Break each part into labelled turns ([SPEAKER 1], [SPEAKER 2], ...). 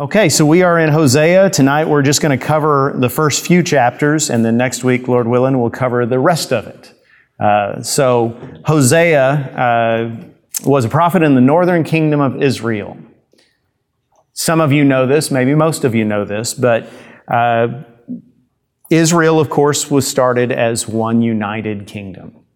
[SPEAKER 1] Okay, so we are in Hosea. Tonight we're just going to cover the first few chapters, and then next week, Lord willing, we'll cover the rest of it. Uh, so, Hosea uh, was a prophet in the northern kingdom of Israel. Some of you know this, maybe most of you know this, but uh, Israel, of course, was started as one united kingdom.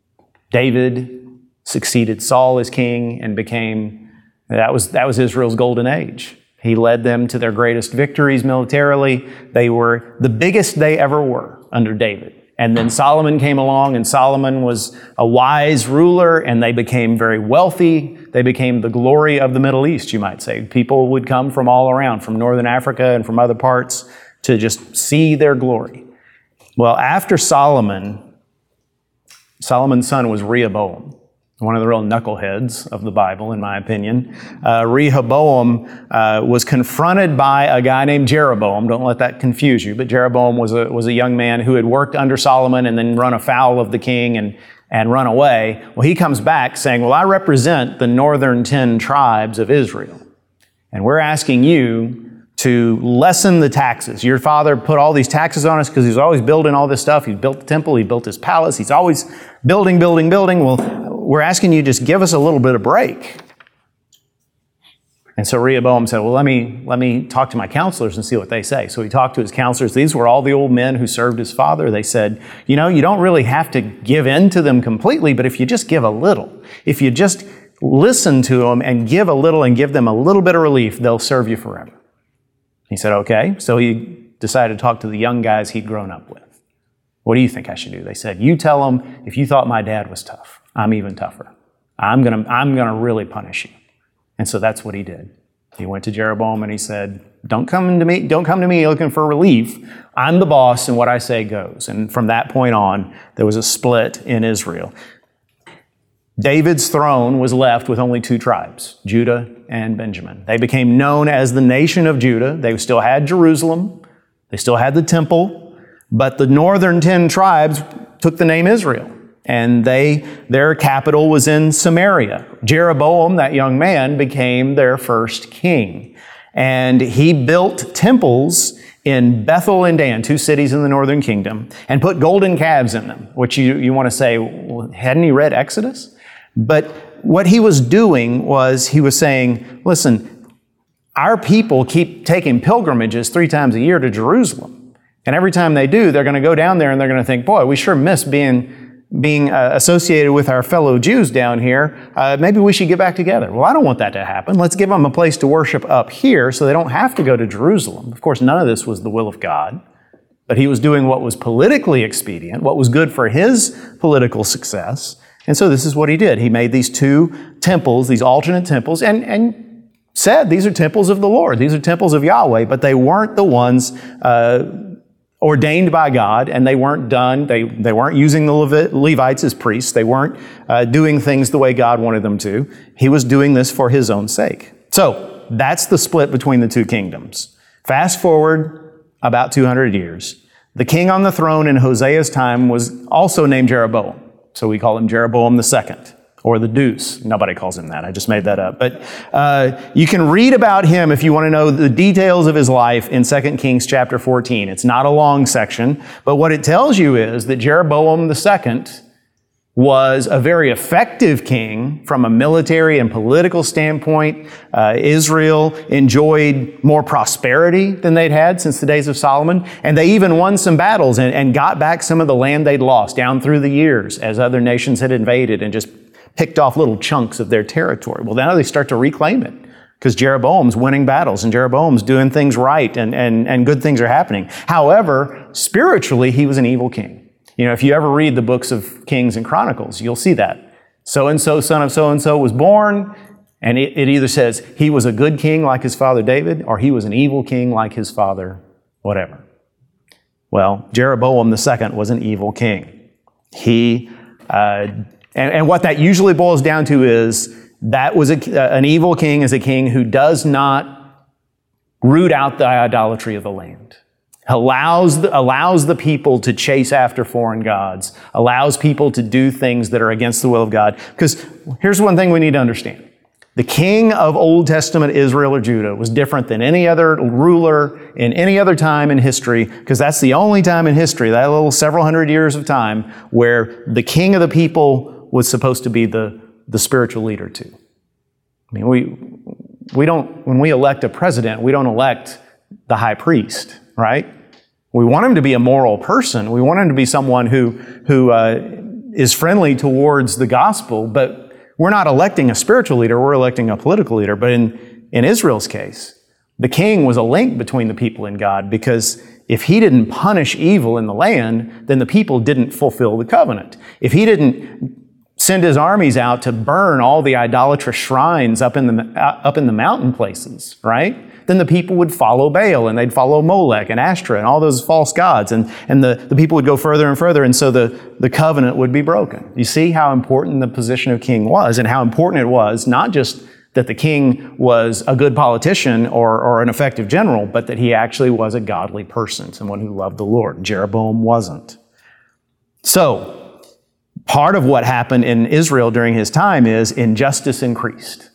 [SPEAKER 1] David succeeded Saul as king and became, that was, that was Israel's golden age. He led them to their greatest victories militarily. They were the biggest they ever were under David. And then Solomon came along, and Solomon was a wise ruler, and they became very wealthy. They became the glory of the Middle East, you might say. People would come from all around, from northern Africa and from other parts, to just see their glory. Well, after Solomon, Solomon's son was Rehoboam one of the real knuckleheads of the Bible, in my opinion. Uh, Rehoboam uh, was confronted by a guy named Jeroboam. Don't let that confuse you, but Jeroboam was a, was a young man who had worked under Solomon and then run afoul of the king and, and run away. Well, he comes back saying, Well, I represent the northern ten tribes of Israel, and we're asking you to lessen the taxes. Your father put all these taxes on us because he's always building all this stuff. He built the temple, he built his palace, he's always building, building, building. Well, we're asking you just give us a little bit of break. And so Rehoboam said, Well, let me, let me talk to my counselors and see what they say. So he talked to his counselors. These were all the old men who served his father. They said, You know, you don't really have to give in to them completely, but if you just give a little, if you just listen to them and give a little and give them a little bit of relief, they'll serve you forever. He said, Okay. So he decided to talk to the young guys he'd grown up with. What do you think I should do? They said, You tell them if you thought my dad was tough. I'm even tougher. I'm going to I'm going to really punish you. And so that's what he did. He went to Jeroboam and he said, "Don't come to me, don't come to me looking for relief. I'm the boss and what I say goes." And from that point on, there was a split in Israel. David's throne was left with only two tribes, Judah and Benjamin. They became known as the nation of Judah. They still had Jerusalem. They still had the temple, but the northern 10 tribes took the name Israel and they their capital was in Samaria. Jeroboam, that young man, became their first king. And he built temples in Bethel and Dan, two cities in the northern kingdom, and put golden calves in them, which you, you want to say, well, hadn't he read Exodus? But what he was doing was he was saying, listen, our people keep taking pilgrimages three times a year to Jerusalem. And every time they do, they're going to go down there and they're going to think, boy, we sure miss being being uh, associated with our fellow Jews down here, uh, maybe we should get back together. Well, I don't want that to happen. Let's give them a place to worship up here so they don't have to go to Jerusalem. Of course, none of this was the will of God, but he was doing what was politically expedient, what was good for his political success. And so this is what he did. He made these two temples, these alternate temples, and, and said these are temples of the Lord, these are temples of Yahweh, but they weren't the ones. Uh, ordained by God, and they weren't done. They, they weren't using the Levites as priests. They weren't uh, doing things the way God wanted them to. He was doing this for his own sake. So that's the split between the two kingdoms. Fast forward about 200 years. The king on the throne in Hosea's time was also named Jeroboam. So we call him Jeroboam the second or the deuce. Nobody calls him that. I just made that up. But uh, you can read about him if you want to know the details of his life in 2 Kings chapter 14. It's not a long section, but what it tells you is that Jeroboam II was a very effective king from a military and political standpoint. Uh, Israel enjoyed more prosperity than they'd had since the days of Solomon, and they even won some battles and, and got back some of the land they'd lost down through the years as other nations had invaded and just picked off little chunks of their territory. Well, now they start to reclaim it because Jeroboam's winning battles and Jeroboam's doing things right and, and, and good things are happening. However, spiritually, he was an evil king. You know, if you ever read the books of Kings and Chronicles, you'll see that. So and so, son of so and so, was born, and it, it either says he was a good king like his father David, or he was an evil king like his father, whatever. Well, Jeroboam II was an evil king. He uh, and, and what that usually boils down to is that was a, an evil king is a king who does not root out the idolatry of the land. Allows the, allows the people to chase after foreign gods, allows people to do things that are against the will of God. Because here's one thing we need to understand The king of Old Testament Israel or Judah was different than any other ruler in any other time in history, because that's the only time in history, that little several hundred years of time, where the king of the people was supposed to be the, the spiritual leader too. I mean, we, we don't, when we elect a president, we don't elect the high priest, right? We want him to be a moral person. We want him to be someone who, who uh, is friendly towards the gospel, but we're not electing a spiritual leader, we're electing a political leader. But in, in Israel's case, the king was a link between the people and God because if he didn't punish evil in the land, then the people didn't fulfill the covenant. If he didn't send his armies out to burn all the idolatrous shrines up in the, uh, up in the mountain places, right? then the people would follow Baal and they'd follow Molech and Ashtoreth and all those false gods. And, and the, the people would go further and further, and so the, the covenant would be broken. You see how important the position of king was and how important it was, not just that the king was a good politician or, or an effective general, but that he actually was a godly person, someone who loved the Lord. Jeroboam wasn't. So, part of what happened in Israel during his time is injustice increased.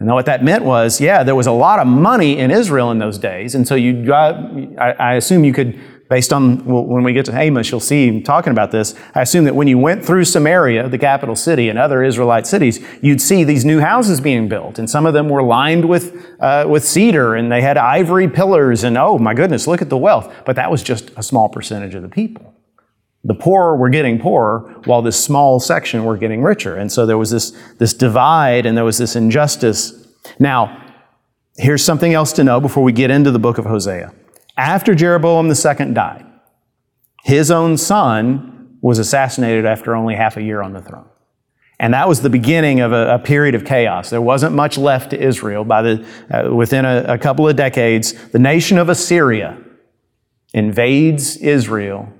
[SPEAKER 1] And what that meant was, yeah, there was a lot of money in Israel in those days. And so you got, I, I assume you could, based on well, when we get to Amos, you'll see him talking about this. I assume that when you went through Samaria, the capital city, and other Israelite cities, you'd see these new houses being built. And some of them were lined with, uh, with cedar and they had ivory pillars. And oh my goodness, look at the wealth. But that was just a small percentage of the people. The poor were getting poorer while this small section were getting richer. And so there was this, this divide and there was this injustice. Now, here's something else to know before we get into the book of Hosea. After Jeroboam II died, his own son was assassinated after only half a year on the throne. And that was the beginning of a, a period of chaos. There wasn't much left to Israel. By the, uh, within a, a couple of decades, the nation of Assyria invades Israel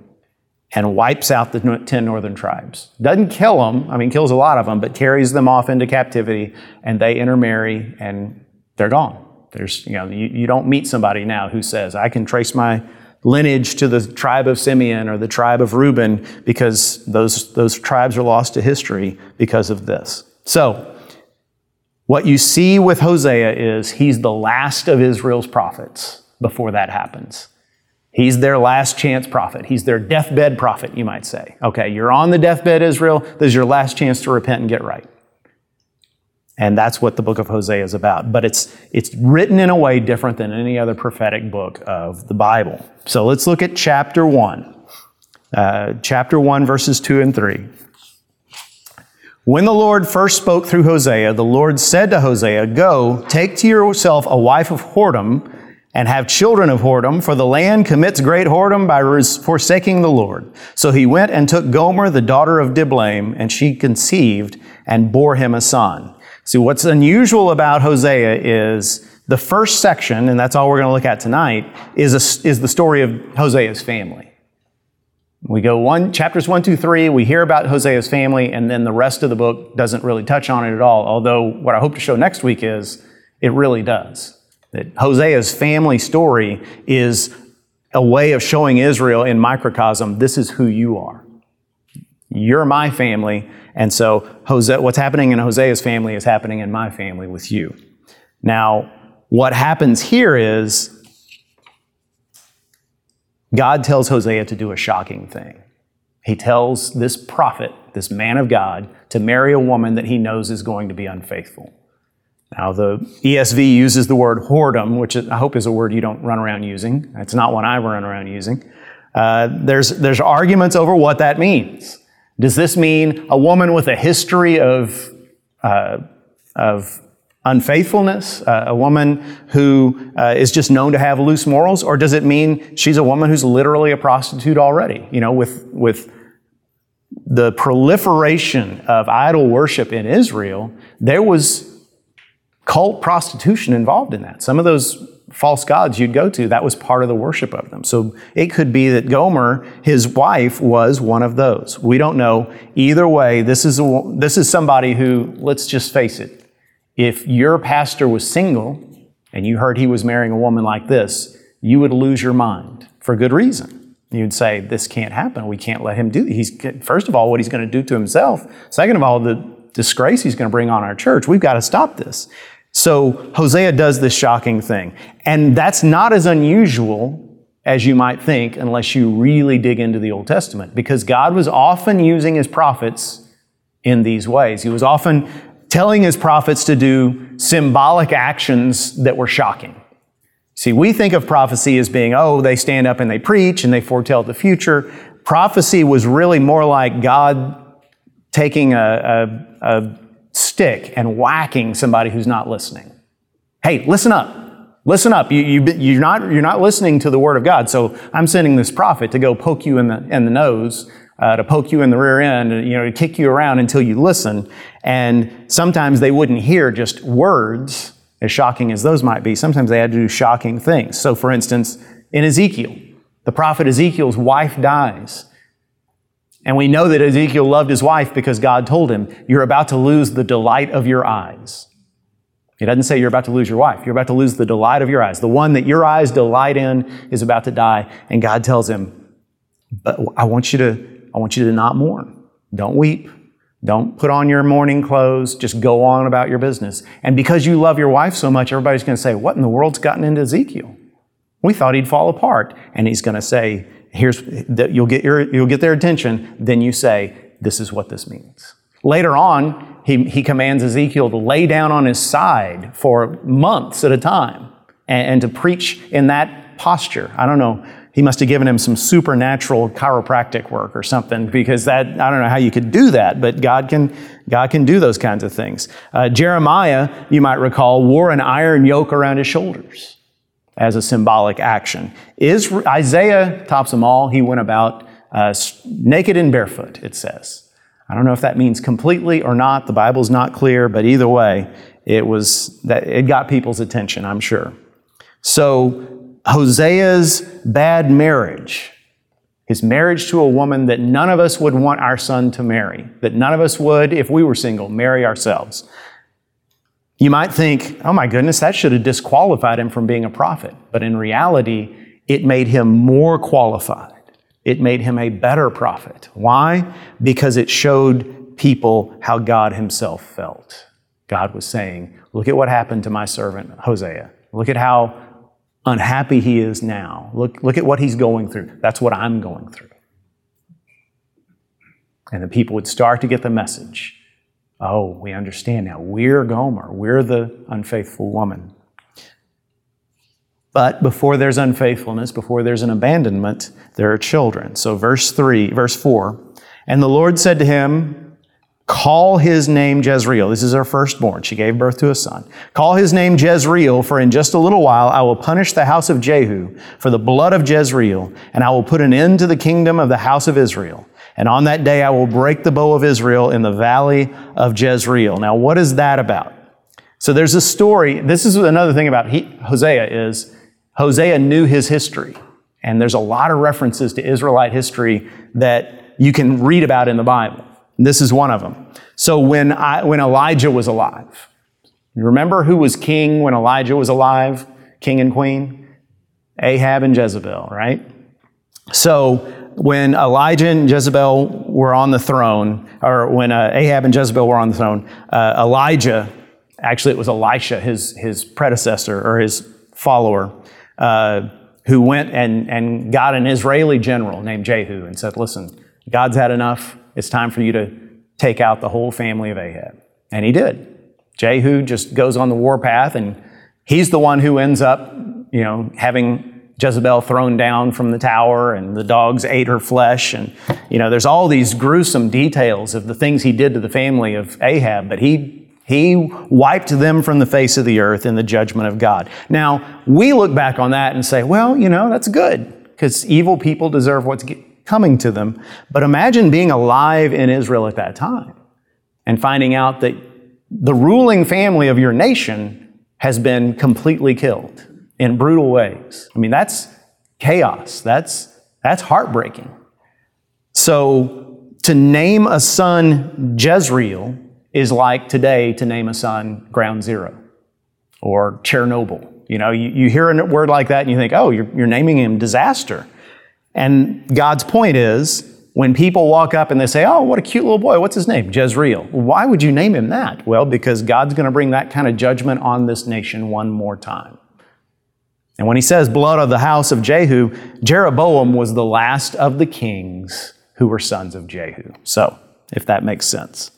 [SPEAKER 1] and wipes out the 10 northern tribes. Doesn't kill them, I mean, kills a lot of them, but carries them off into captivity and they intermarry and they're gone. There's, you know, you, you don't meet somebody now who says, I can trace my lineage to the tribe of Simeon or the tribe of Reuben because those, those tribes are lost to history because of this. So, what you see with Hosea is he's the last of Israel's prophets before that happens. He's their last chance prophet. He's their deathbed prophet, you might say. Okay, you're on the deathbed, Israel. This is your last chance to repent and get right. And that's what the book of Hosea is about. But it's, it's written in a way different than any other prophetic book of the Bible. So let's look at chapter 1. Uh, chapter 1, verses 2 and 3. When the Lord first spoke through Hosea, the Lord said to Hosea, Go, take to yourself a wife of whoredom and have children of whoredom, for the land commits great whoredom by forsaking the Lord. So he went and took Gomer, the daughter of Diblaim, and she conceived and bore him a son. See, what's unusual about Hosea is the first section, and that's all we're going to look at tonight, is, a, is the story of Hosea's family. We go one, chapters one, two, three, we hear about Hosea's family, and then the rest of the book doesn't really touch on it at all. Although, what I hope to show next week is it really does. That Hosea's family story is a way of showing Israel in microcosm, this is who you are. You're my family. And so Hosea, what's happening in Hosea's family is happening in my family with you. Now, what happens here is God tells Hosea to do a shocking thing. He tells this prophet, this man of God, to marry a woman that he knows is going to be unfaithful. Now, the ESV uses the word whoredom, which I hope is a word you don't run around using. It's not one I run around using. Uh, there's, there's arguments over what that means. Does this mean a woman with a history of, uh, of unfaithfulness, uh, a woman who uh, is just known to have loose morals, or does it mean she's a woman who's literally a prostitute already? You know, with, with the proliferation of idol worship in Israel, there was cult prostitution involved in that. Some of those false gods you'd go to, that was part of the worship of them. So it could be that Gomer, his wife, was one of those. We don't know. Either way, this is, a, this is somebody who, let's just face it, if your pastor was single and you heard he was marrying a woman like this, you would lose your mind for good reason. You'd say, this can't happen. We can't let him do He's, first of all, what he's going to do to himself. Second of all, the, disgrace he's going to bring on our church. We've got to stop this. So Hosea does this shocking thing. And that's not as unusual as you might think unless you really dig into the Old Testament because God was often using his prophets in these ways. He was often telling his prophets to do symbolic actions that were shocking. See, we think of prophecy as being, oh, they stand up and they preach and they foretell the future. Prophecy was really more like God taking a, a, a stick and whacking somebody who's not listening. Hey, listen up. Listen up. You, you, you're, not, you're not listening to the word of God. So I'm sending this prophet to go poke you in the, in the nose, uh, to poke you in the rear end, you know, to kick you around until you listen. And sometimes they wouldn't hear just words, as shocking as those might be. Sometimes they had to do shocking things. So, for instance, in Ezekiel, the prophet Ezekiel's wife dies. And we know that Ezekiel loved his wife because God told him, You're about to lose the delight of your eyes. He doesn't say you're about to lose your wife. You're about to lose the delight of your eyes. The one that your eyes delight in is about to die. And God tells him, But I want you to, I want you to not mourn. Don't weep. Don't put on your mourning clothes. Just go on about your business. And because you love your wife so much, everybody's going to say, What in the world's gotten into Ezekiel? We thought he'd fall apart. And he's going to say, here's that you'll get your you'll get their attention. Then you say this is what this means. Later on he, he commands ezekiel to lay down on his side for months at a time and, and to preach in that posture. I don't know he must have given him some supernatural chiropractic work or something because that i don't know how you could do that but god can god can do those kinds of things. Uh, jeremiah you might recall wore an iron yoke around his shoulders as a symbolic action. Is Isaiah tops them all. He went about uh, naked and barefoot, it says. I don't know if that means completely or not. The Bible's not clear, but either way, it was that it got people's attention, I'm sure. So Hosea's bad marriage, his marriage to a woman that none of us would want our son to marry, that none of us would, if we were single, marry ourselves. You might think, oh my goodness, that should have disqualified him from being a prophet. But in reality, it made him more qualified. It made him a better prophet. Why? Because it showed people how God himself felt. God was saying, look at what happened to my servant Hosea. Look at how unhappy he is now. Look, look at what he's going through. That's what I'm going through. And the people would start to get the message Oh, we understand now. We're Gomer. We're the unfaithful woman. But before there's unfaithfulness, before there's an abandonment, there are children. So verse 3, verse 4. And the Lord said to him, Call his name Jezreel. This is her firstborn. She gave birth to a son. Call his name Jezreel, for in just a little while I will punish the house of Jehu for the blood of Jezreel, and I will put an end to the kingdom of the house of Israel. And on that day I will break the bow of Israel in the valley of Jezreel. Now, what is that about? So there's a story. This is another thing about he, Hosea is Hosea knew his history. And there's a lot of references to Israelite history that you can read about in the Bible. This is one of them. So when, I, when Elijah was alive, remember who was king when Elijah was alive? King and queen? Ahab and Jezebel, right? So when Elijah and Jezebel were on the throne, or when uh, Ahab and Jezebel were on the throne, uh, Elijah, actually it was Elisha, his, his predecessor or his follower, uh, who went and, and got an Israeli general named Jehu and said, Listen, God's had enough. It's time for you to take out the whole family of Ahab. And he did. Jehu just goes on the warpath, and he's the one who ends up, you know, having Jezebel thrown down from the tower and the dogs ate her flesh. And, you know, there's all these gruesome details of the things he did to the family of Ahab, but he, he wiped them from the face of the earth in the judgment of God. Now, we look back on that and say, well, you know, that's good because evil people deserve what's coming to them. But imagine being alive in Israel at that time and finding out that the ruling family of your nation has been completely killed in brutal ways. I mean, that's chaos. That's, that's heartbreaking. So to name a son Jezreel is like today to name a son Ground Zero or Chernobyl. You know, you, you hear a word like that and you think, oh, you're, you're naming him disaster. And God's point is, when people walk up and they say, Oh, what a cute little boy, what's his name? Jezreel. Why would you name him that? Well, because God's going to bring that kind of judgment on this nation one more time. And when he says blood of the house of Jehu, Jeroboam was the last of the kings who were sons of Jehu. So, if that makes sense.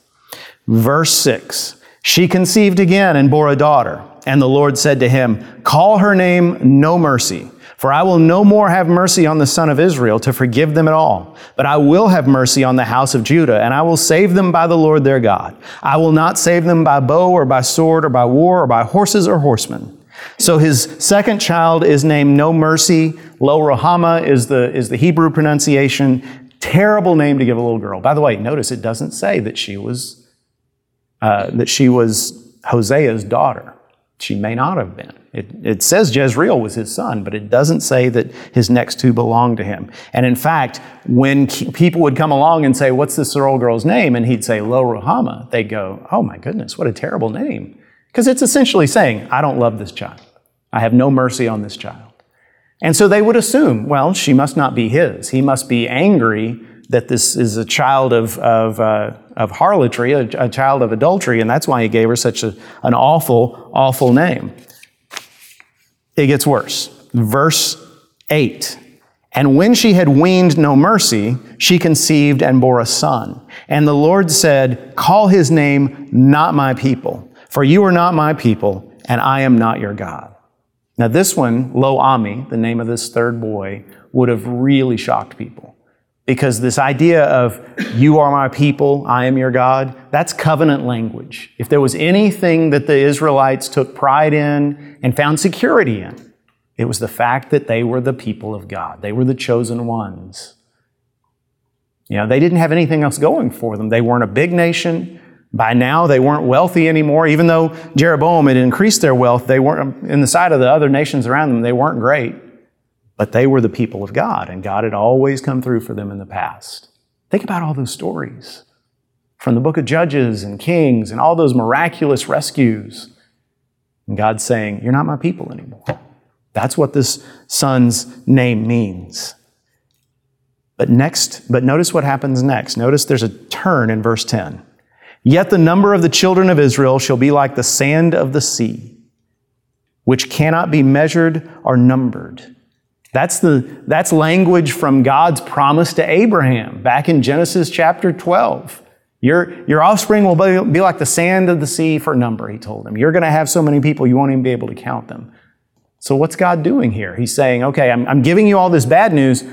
[SPEAKER 1] Verse 6 She conceived again and bore a daughter. And the Lord said to him, Call her name No Mercy, for I will no more have mercy on the son of Israel to forgive them at all. But I will have mercy on the house of Judah, and I will save them by the Lord their God. I will not save them by bow or by sword or by war or by horses or horsemen. So his second child is named No Mercy. Lo Rahama is the, is the Hebrew pronunciation. Terrible name to give a little girl. By the way, notice it doesn't say that she was, uh, that she was Hosea's daughter. She may not have been. It, it, says Jezreel was his son, but it doesn't say that his next two belonged to him. And in fact, when people would come along and say, What's this little girl's name? And he'd say, Lo Ruhamah, they'd go, Oh my goodness, what a terrible name. Because it's essentially saying, I don't love this child. I have no mercy on this child. And so they would assume, well, she must not be his. He must be angry that this is a child of, of, uh, of harlotry, a, a, child of adultery, and that's why he gave her such a, an awful, awful name. It gets worse. Verse 8. And when she had weaned no mercy, she conceived and bore a son. And the Lord said, Call his name not my people for you are not my people, and I am not your God. Now, this one, Lo Ami, the name of this third boy, would have really shocked people. Because this idea of you are my people, I am your God, that's covenant language. If there was anything that the Israelites took pride in and found security in, it was the fact that they were the people of God. They were the chosen ones. You know, they didn't have anything else going for them. They weren't a big nation. By now, they weren't wealthy anymore. Even though Jeroboam had increased their wealth, they weren't, in the sight of the other nations around them, they weren't great. But they were the people of God, and God had always come through for them in the past. Think about all those stories from the book of Judges and Kings and all those miraculous rescues. And God's saying, You're not my people anymore. That's what this son's name means. But next, but notice what happens next. Notice there's a turn in verse 10. Yet the number of the children of Israel shall be like the sand of the sea, which cannot be measured or numbered. That's, the, that's language from God's promise to Abraham back in Genesis chapter 12. Your, your offspring will be, like the sand of the sea for number, he told him. You're going to have so many people, you won't even be able to count them. So, what's God doing here? He's saying, okay, I'm, I'm giving you all this bad news,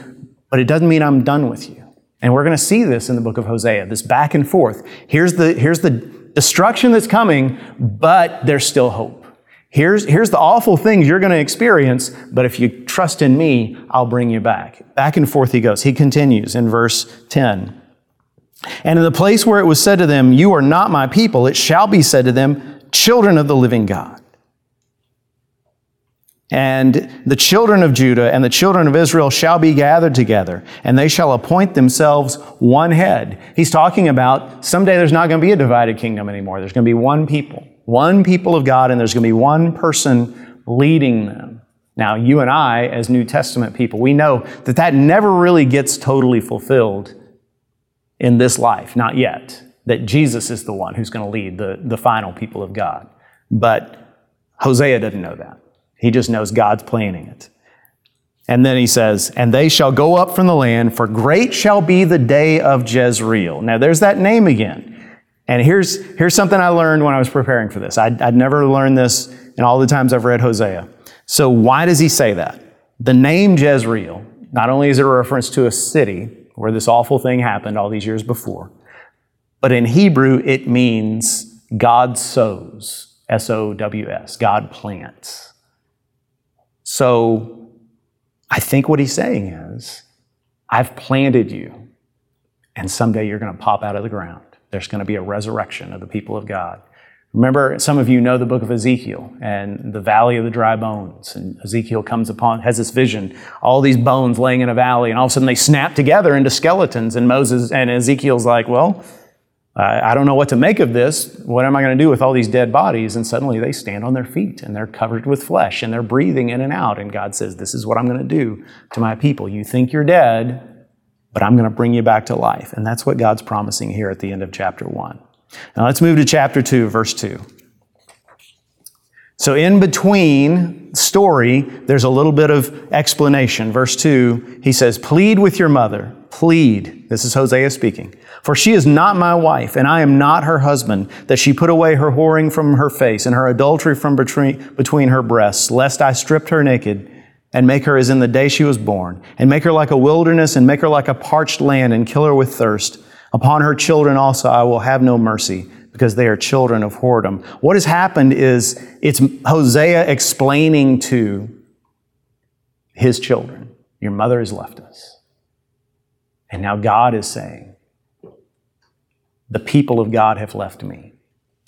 [SPEAKER 1] but it doesn't mean I'm done with you. And we're going to see this in the book of Hosea, this back and forth. Here's the, here's the destruction that's coming, but there's still hope. Here's, here's the awful things you're going to experience, but if you trust in me, I'll bring you back. Back and forth he goes. He continues in verse 10. And in the place where it was said to them, You are not my people, it shall be said to them, Children of the living God. And the children of Judah and the children of Israel shall be gathered together, and they shall appoint themselves one head. He's talking about someday there's not going to be a divided kingdom anymore. There's going to be one people, one people of God, and there's going to be one person leading them. Now, you and I, as New Testament people, we know that that never really gets totally fulfilled in this life, not yet. That Jesus is the one who's going to lead the, the final people of God. But Hosea doesn't know that. He just knows God's planning it. And then he says, And they shall go up from the land, for great shall be the day of Jezreel. Now there's that name again. And here's, here's something I learned when I was preparing for this. I'd, I'd never learned this in all the times I've read Hosea. So why does he say that? The name Jezreel, not only is it a reference to a city where this awful thing happened all these years before, but in Hebrew it means God sows, S O W S, God plants. So I think what he's saying is, I've planted you, and someday you're going to pop out of the ground. There's going to be a resurrection of the people of God. Remember, some of you know the book of Ezekiel and the valley of the dry bones. And Ezekiel comes upon, has this vision, all these bones laying in a valley, and all of a sudden they snap together into skeletons. And Moses and Ezekiel's like, well, I don't know what to make of this. What am I going to do with all these dead bodies? And suddenly they stand on their feet and they're covered with flesh and they're breathing in and out. And God says, This is what I'm going to do to my people. You think you're dead, but I'm going to bring you back to life. And that's what God's promising here at the end of chapter 1. Now let's move to chapter 2, verse 2. So in between story, there's a little bit of explanation. Verse 2, he says, Plead with your mother. Plead. This is Hosea speaking. For she is not my wife, and I am not her husband, that she put away her whoring from her face and her adultery from between, between her breasts, lest I stripped her naked and make her as in the day she was born, and make her like a wilderness, and make her like a parched land, and kill her with thirst. Upon her children also I will have no mercy because they are children of whoredom. What has happened is it's Hosea explaining to his children, Your mother has left us. And now God is saying, The people of God have left me.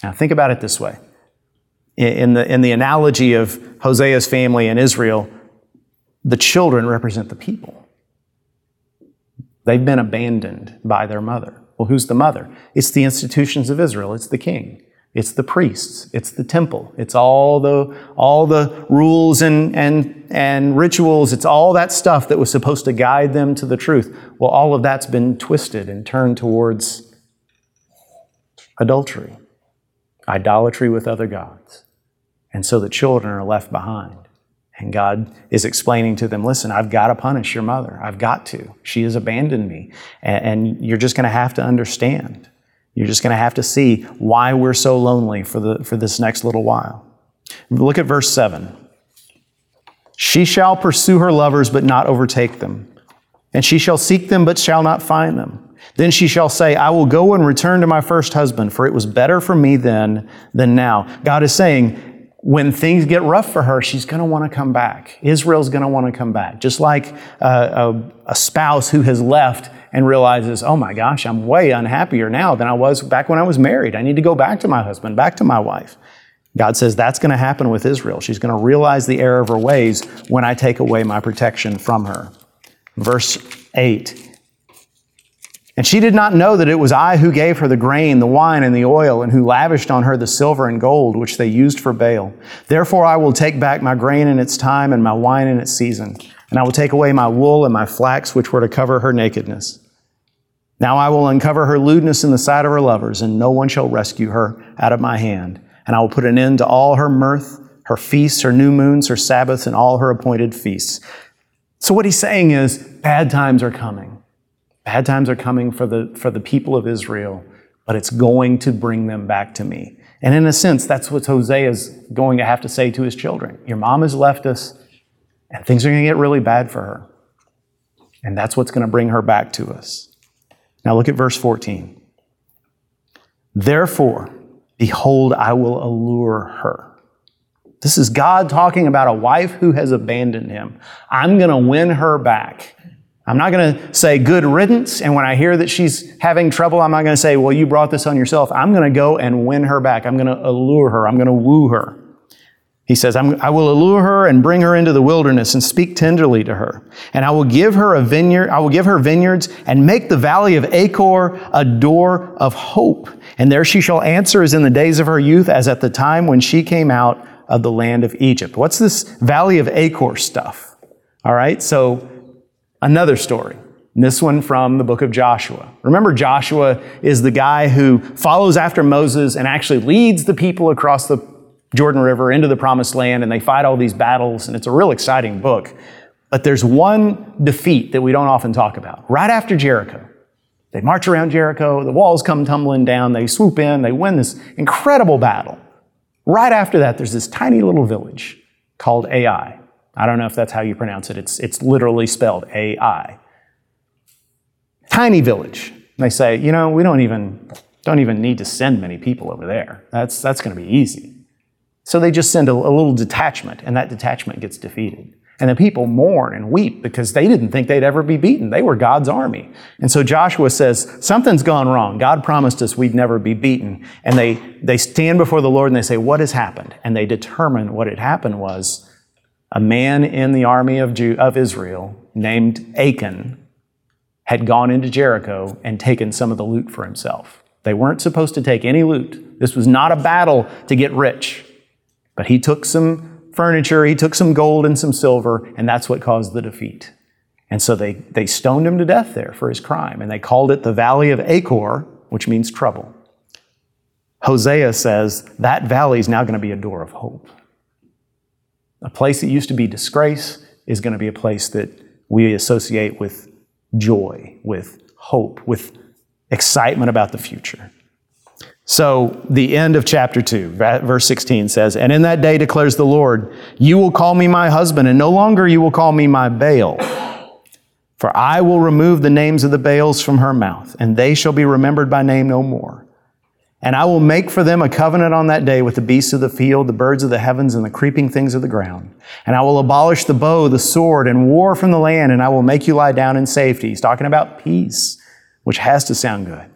[SPEAKER 1] Now think about it this way. In the, in the analogy of Hosea's family in Israel, the children represent the people. They've been abandoned by their mother. Well, who's the mother? It's the institutions of Israel. It's the king. It's the priests. It's the temple. It's all the, all the rules and, and, and rituals. It's all that stuff that was supposed to guide them to the truth. Well, all of that's been twisted and turned towards adultery, idolatry with other gods. And so the children are left behind. And God is explaining to them, listen, I've got to punish your mother. I've got to. She has abandoned me. And, you're just going to have to understand. You're just going to have to see why we're so lonely for, the, for this next little while. Look at verse 7. She shall pursue her lovers, but not overtake them. And she shall seek them, but shall not find them. Then she shall say, I will go and return to my first husband, for it was better for me then than now. God is saying, when things get rough for her, she's going to want to come back. Israel's going to want to come back. Just like uh, a, a, spouse who has left and realizes, oh my gosh, I'm way unhappier now than I was back when I was married. I need to go back to my husband, back to my wife. God says that's going to happen with Israel. She's going to realize the error of her ways when I take away my protection from her. Verse 8 and she did not know that it was I who gave her the grain, the wine, and the oil, and who lavished on her the silver and gold, which they used for Baal. Therefore I will take back my grain in its time, and my wine in its season. And I will take away my wool and my flax, which were to cover her nakedness. Now I will uncover her lewdness in the sight of her lovers, and no one shall rescue her out of my hand. And I will put an end to all her mirth, her feasts, her new moons, her Sabbaths, and all her appointed feasts. So what he's saying is, bad times are coming. Bad times are coming for the, for the people of Israel, but it's going to bring them back to me. And in a sense, that's what Hosea is going to have to say to his children. Your mom has left us, and things are going to get really bad for her. And that's what's going to bring her back to us. Now look at verse 14. Therefore, behold, I will allure her. This is God talking about a wife who has abandoned him. I'm going to win her back. I'm not going to say good riddance. And when I hear that she's having trouble, I'm not going to say, well, you brought this on yourself. I'm going to go and win her back. I'm going to allure her. I'm going to woo her. He says, I will allure her and bring her into the wilderness and speak tenderly to her. And I will give her a vineyard, I will give her vineyards and make the valley of Achor a door of hope. And there she shall answer as in the days of her youth, as at the time when she came out of the land of Egypt. What's this valley of Achor stuff? All right. So Another story. And This one from the book of Joshua. Remember, Joshua is the guy who follows after Moses and actually leads the people across the Jordan River into the promised land, and they fight all these battles, and it's a real exciting book. But there's one defeat that we don't often talk about. Right after Jericho, they march around Jericho, the walls come tumbling down, they swoop in, they win this incredible battle. Right after that, there's this tiny little village called Ai. I don't know if that's how you pronounce it. It's, it's literally spelled A I. Tiny village. They say, you know, we don't even, don't even need to send many people over there. That's, that's going to be easy. So they just send a, a little detachment, and that detachment gets defeated. And the people mourn and weep because they didn't think they'd ever be beaten. They were God's army. And so Joshua says, something's gone wrong. God promised us we'd never be beaten. And they, they stand before the Lord and they say, what has happened? And they determine what had happened was a man in the army of, Jew, of Israel named Achan had gone into Jericho and taken some of the loot for himself. They weren't supposed to take any loot. This was not a battle to get rich. But he took some furniture, he took some gold and some silver, and that's what caused the defeat. And so they, they stoned him to death there for his crime, and they called it the Valley of Achor, which means trouble. Hosea says that valley is now going to be a door of hope. A place that used to be disgrace is going to be a place that we associate with joy, with hope, with excitement about the future. So, the end of chapter 2, verse 16 says, And in that day declares the Lord, you will call me my husband, and no longer you will call me my Baal. For I will remove the names of the Baals from her mouth, and they shall be remembered by name no more. And I will make for them a covenant on that day with the beasts of the field, the birds of the heavens, and the creeping things of the ground. And I will abolish the bow, the sword, and war from the land, and I will make you lie down in safety. He's talking about peace, which has to sound good.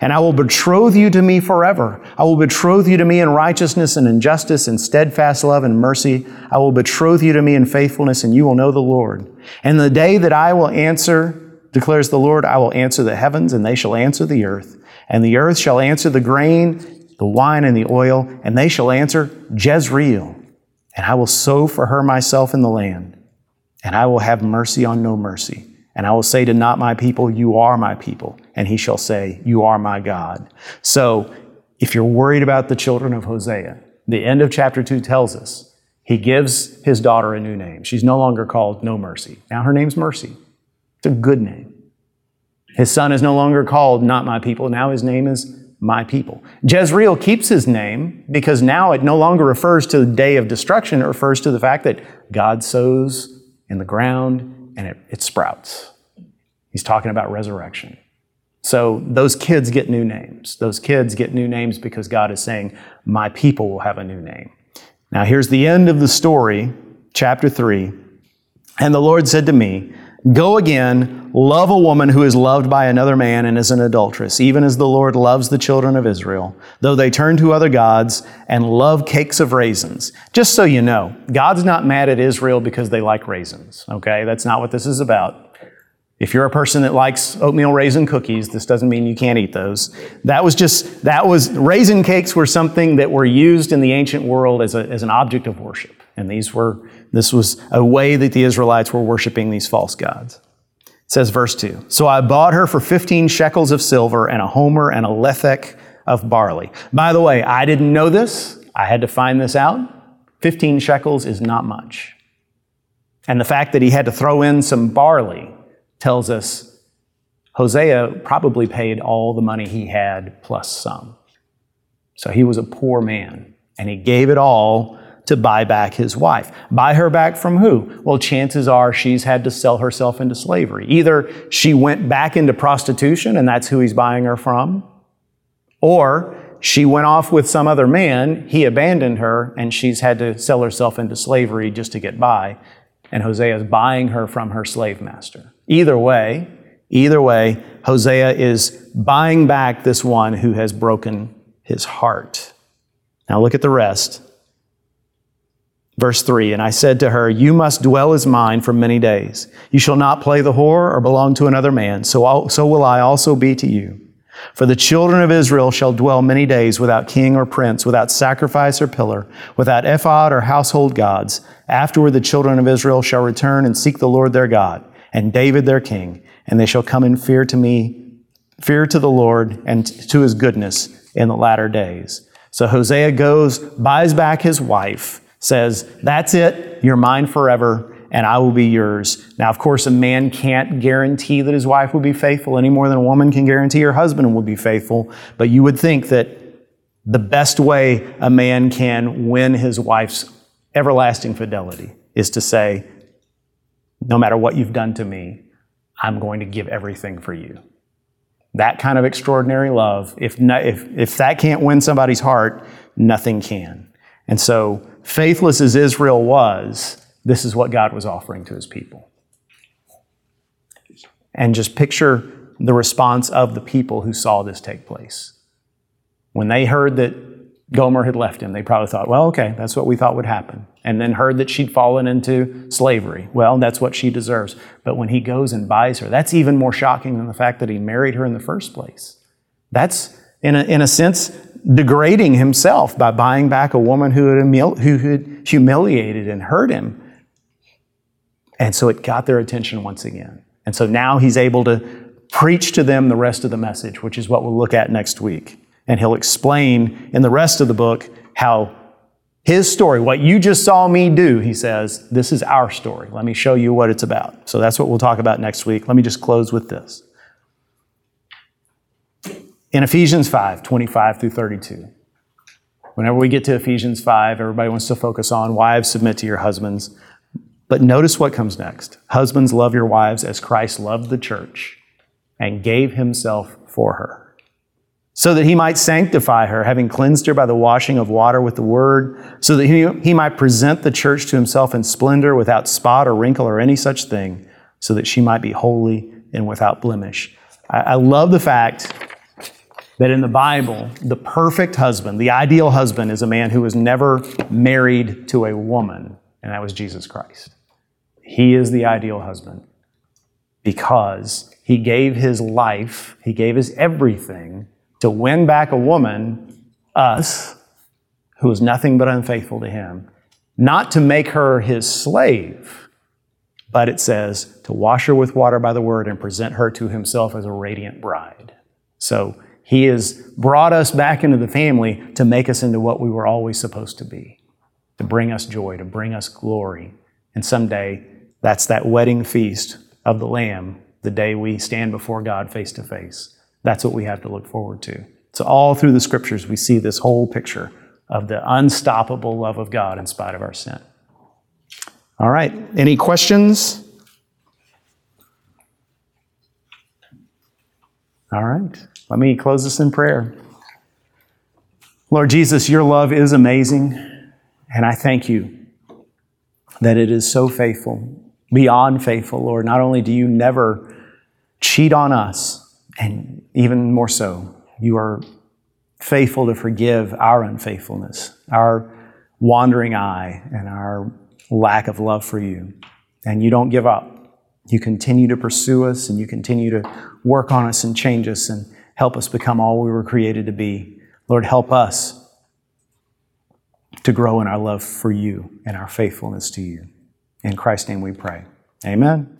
[SPEAKER 1] And I will betroth you to me forever. I will betroth you to me in righteousness and in justice and steadfast love and mercy. I will betroth you to me in faithfulness, and you will know the Lord. And the day that I will answer, declares the Lord, I will answer the heavens, and they shall answer the earth. And the earth shall answer the grain, the wine, and the oil, and they shall answer Jezreel. And I will sow for her myself in the land, and I will have mercy on no mercy. And I will say to not my people, You are my people. And he shall say, You are my God. So if you're worried about the children of Hosea, the end of chapter 2 tells us he gives his daughter a new name. She's no longer called No Mercy. Now her name's Mercy. It's a good name. His son is no longer called Not My People. Now his name is My People. Jezreel keeps his name because now it no longer refers to the day of destruction. It refers to the fact that God sows in the ground and it, it sprouts. He's talking about resurrection. So those kids get new names. Those kids get new names because God is saying, My people will have a new name. Now here's the end of the story, chapter 3. And the Lord said to me, Go again, love a woman who is loved by another man and is an adulteress, even as the Lord loves the children of Israel, though they turn to other gods and love cakes of raisins. Just so you know, God's not mad at Israel because they like raisins, okay? That's not what this is about. If you're a person that likes oatmeal raisin cookies, this doesn't mean you can't eat those. That was just, that was, raisin cakes were something that were used in the ancient world as, a, as an object of worship. And these were, this was a way that the Israelites were worshiping these false gods. It says, verse 2 So I bought her for 15 shekels of silver and a homer and a lethek of barley. By the way, I didn't know this. I had to find this out. 15 shekels is not much. And the fact that he had to throw in some barley tells us Hosea probably paid all the money he had plus some. So he was a poor man, and he gave it all to buy back his wife. Buy her back from who? Well, chances are she's had to sell herself into slavery. Either she went back into prostitution and that's who he's buying her from, or she went off with some other man, he abandoned her, and she's had to sell herself into slavery just to get by. And Hosea is buying her from her slave master. Either way, either way, Hosea is buying back this one who has broken his heart. Now look at the rest. Verse 3 And I said to her, You must dwell as mine for many days. You shall not play the whore or belong to another man, so, so will I also be to you. For the children of Israel shall dwell many days without king or prince, without sacrifice or pillar, without ephod or household gods. Afterward, the children of Israel shall return and seek the Lord their God, and David their king, and they shall come in fear to me, fear to the Lord and to his goodness in the latter days. So Hosea goes, buys back his wife, says, That's it, you're mine forever, and I will be yours. Now, of course, a man can't guarantee that his wife will be faithful any more than a woman can guarantee her husband will be faithful, but you would think that the best way a man can win his wife's everlasting fidelity is to say, No matter what you've done to me, I'm going to give everything for you. That kind of extraordinary love, if, if, if that can't win somebody's heart, nothing can. And so, faithless as Israel was, this is what God was offering to his people. And just picture the response of the people who saw this take place. When they heard that Gomer had left him, they probably thought, well, okay, that's what we thought would happen. And then heard that she'd fallen into slavery. Well, that's what she deserves. But when he goes and buys her, that's even more shocking than the fact that he married her in the first place. That's, in a, in a sense, degrading himself by buying back a woman who had, who had humiliated and hurt him. And so it got their attention once again. And so now he's able to preach to them the rest of the message, which is what we'll look at next week. And he'll explain in the rest of the book how his story, what you just saw me do, he says, this is our story. Let me show you what it's about. So that's what we'll talk about next week. Let me just close with this. In Ephesians 5 25 through 32, whenever we get to Ephesians 5, everybody wants to focus on wives, submit to your husbands. But notice what comes next. Husbands, love your wives as Christ loved the church and gave himself for her so that he might sanctify her, having cleansed her by the washing of water with the word, so that he, he might present the church to himself in splendor, without spot or wrinkle or any such thing, so that she might be holy and without blemish. I, I love the fact that in the Bible, the perfect husband, the ideal husband, is a man who was never married to a woman, and that was Jesus Christ. He is the ideal husband because he gave his life, he gave his everything to win back a woman, us, who was nothing but unfaithful to him, not to make her his slave, but it says to wash her with water by the word and present her to himself as a radiant bride. So he has brought us back into the family to make us into what we were always supposed to be, to bring us joy, to bring us glory. And someday, that's that wedding feast of the Lamb, the day we stand before God face to face. That's what we have to look forward to. So, all through the scriptures, we see this whole picture of the unstoppable love of God in spite of our sin. All right, any questions? All right, let me close this in prayer. Lord Jesus, your love is amazing, and I thank you that it is so faithful, beyond faithful, Lord. Not only do you never cheat on us, and even more so, you are faithful to forgive our unfaithfulness, our wandering eye, and our lack of love for you. And you don't give up. You continue to pursue us and you continue to work on us and change us and help us become all we were created to be. Lord, help us to grow in our love for you and our faithfulness to you. In Christ's name we pray. Amen.